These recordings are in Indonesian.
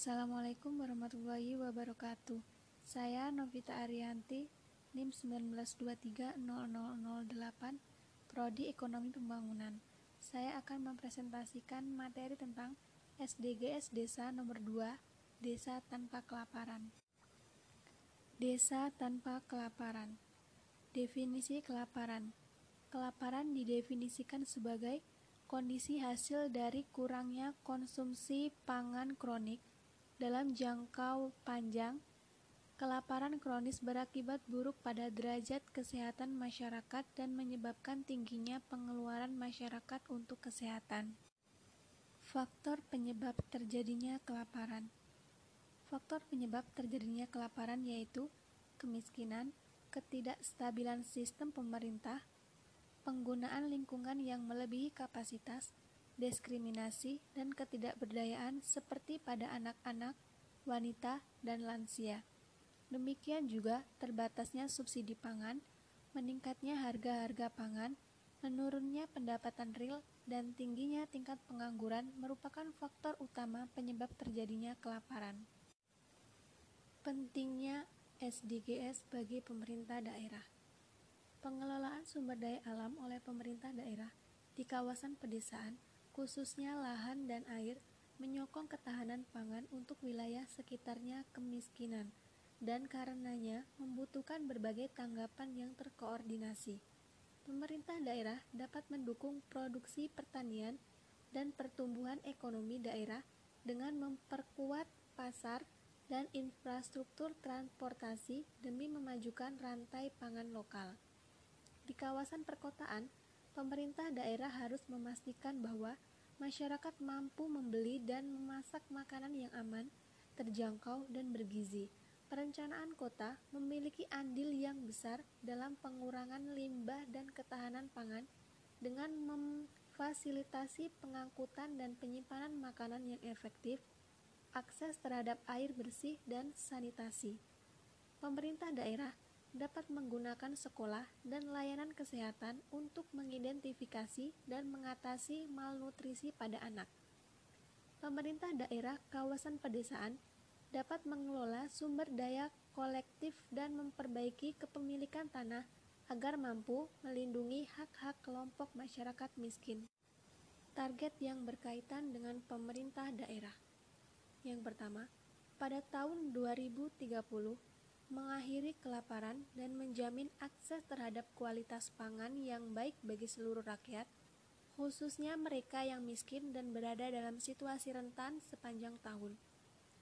Assalamualaikum warahmatullahi wabarakatuh. Saya Novita Arianti, NIM 19230008, Prodi Ekonomi Pembangunan. Saya akan mempresentasikan materi tentang SDGs Desa nomor 2, Desa Tanpa Kelaparan. Desa Tanpa Kelaparan Definisi kelaparan Kelaparan didefinisikan sebagai kondisi hasil dari kurangnya konsumsi pangan kronik dalam jangkau panjang, kelaparan kronis berakibat buruk pada derajat kesehatan masyarakat dan menyebabkan tingginya pengeluaran masyarakat untuk kesehatan. Faktor penyebab terjadinya kelaparan Faktor penyebab terjadinya kelaparan yaitu kemiskinan, ketidakstabilan sistem pemerintah, penggunaan lingkungan yang melebihi kapasitas, diskriminasi, dan ketidakberdayaan seperti pada anak-anak, wanita, dan lansia. Demikian juga terbatasnya subsidi pangan, meningkatnya harga-harga pangan, menurunnya pendapatan real, dan tingginya tingkat pengangguran merupakan faktor utama penyebab terjadinya kelaparan. Pentingnya SDGs bagi pemerintah daerah. Pengelolaan sumber daya alam oleh pemerintah daerah di kawasan pedesaan khususnya lahan dan air, menyokong ketahanan pangan untuk wilayah sekitarnya kemiskinan, dan karenanya membutuhkan berbagai tanggapan yang terkoordinasi. Pemerintah daerah dapat mendukung produksi pertanian dan pertumbuhan ekonomi daerah dengan memperkuat pasar dan infrastruktur transportasi demi memajukan rantai pangan lokal. Di kawasan perkotaan, pemerintah daerah harus memastikan bahwa masyarakat mampu membeli dan memasak makanan yang aman, terjangkau, dan bergizi. Perencanaan kota memiliki andil yang besar dalam pengurangan limbah dan ketahanan pangan dengan memfasilitasi pengangkutan dan penyimpanan makanan yang efektif, akses terhadap air bersih, dan sanitasi. Pemerintah daerah dapat menggunakan sekolah dan layanan kesehatan untuk mengidentifikasi dan mengatasi malnutrisi pada anak. Pemerintah daerah kawasan pedesaan dapat mengelola sumber daya kolektif dan memperbaiki kepemilikan tanah agar mampu melindungi hak-hak kelompok masyarakat miskin. Target yang berkaitan dengan pemerintah daerah. Yang pertama, pada tahun 2030 mengakhiri kelaparan dan menjamin akses terhadap kualitas pangan yang baik bagi seluruh rakyat, khususnya mereka yang miskin dan berada dalam situasi rentan sepanjang tahun.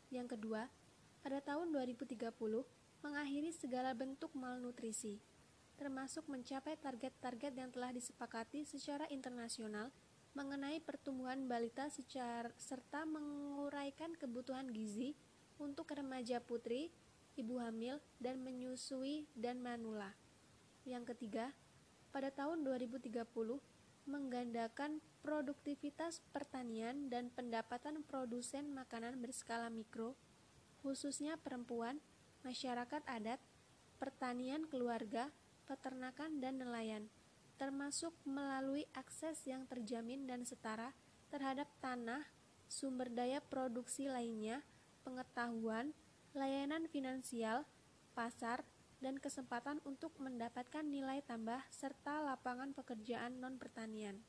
Yang kedua, pada tahun 2030, mengakhiri segala bentuk malnutrisi, termasuk mencapai target-target yang telah disepakati secara internasional mengenai pertumbuhan balita secara, serta menguraikan kebutuhan gizi untuk remaja putri ibu hamil dan menyusui dan manula. Yang ketiga, pada tahun 2030 menggandakan produktivitas pertanian dan pendapatan produsen makanan berskala mikro, khususnya perempuan, masyarakat adat, pertanian keluarga, peternakan, dan nelayan, termasuk melalui akses yang terjamin dan setara terhadap tanah, sumber daya produksi lainnya, pengetahuan, layanan finansial, pasar, dan kesempatan untuk mendapatkan nilai tambah serta lapangan pekerjaan non-pertanian.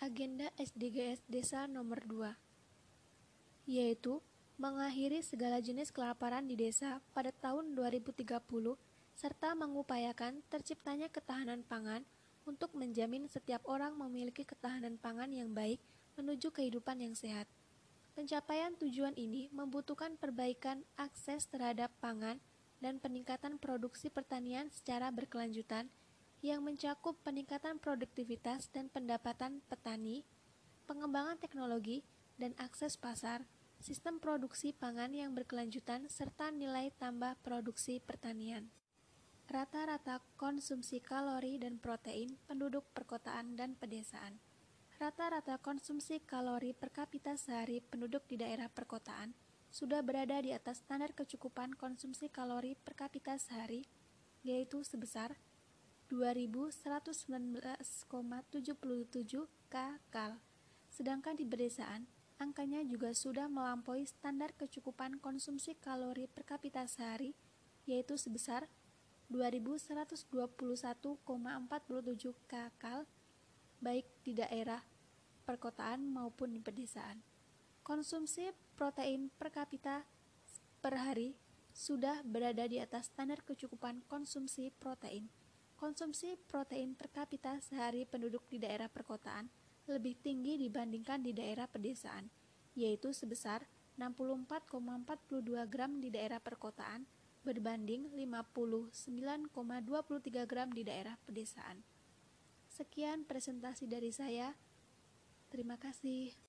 Agenda SDGs Desa nomor 2 yaitu mengakhiri segala jenis kelaparan di desa pada tahun 2030 serta mengupayakan terciptanya ketahanan pangan untuk menjamin setiap orang memiliki ketahanan pangan yang baik menuju kehidupan yang sehat. Pencapaian tujuan ini membutuhkan perbaikan akses terhadap pangan dan peningkatan produksi pertanian secara berkelanjutan yang mencakup peningkatan produktivitas dan pendapatan petani, pengembangan teknologi dan akses pasar, sistem produksi pangan yang berkelanjutan, serta nilai tambah produksi pertanian. Rata-rata konsumsi kalori dan protein penduduk perkotaan dan pedesaan. Rata-rata konsumsi kalori per kapita sehari penduduk di daerah perkotaan sudah berada di atas standar kecukupan konsumsi kalori per kapita sehari, yaitu sebesar 2119,77 kcal. Sedangkan di pedesaan, angkanya juga sudah melampaui standar kecukupan konsumsi kalori per kapita sehari, yaitu sebesar 2121,47 kakal, baik di daerah perkotaan maupun di pedesaan. Konsumsi protein per kapita per hari sudah berada di atas standar kecukupan konsumsi protein. Konsumsi protein per kapita sehari penduduk di daerah perkotaan lebih tinggi dibandingkan di daerah pedesaan, yaitu sebesar 64,42 gram di daerah perkotaan berbanding 59,23 gram di daerah pedesaan. Sekian presentasi dari saya. Terima kasih.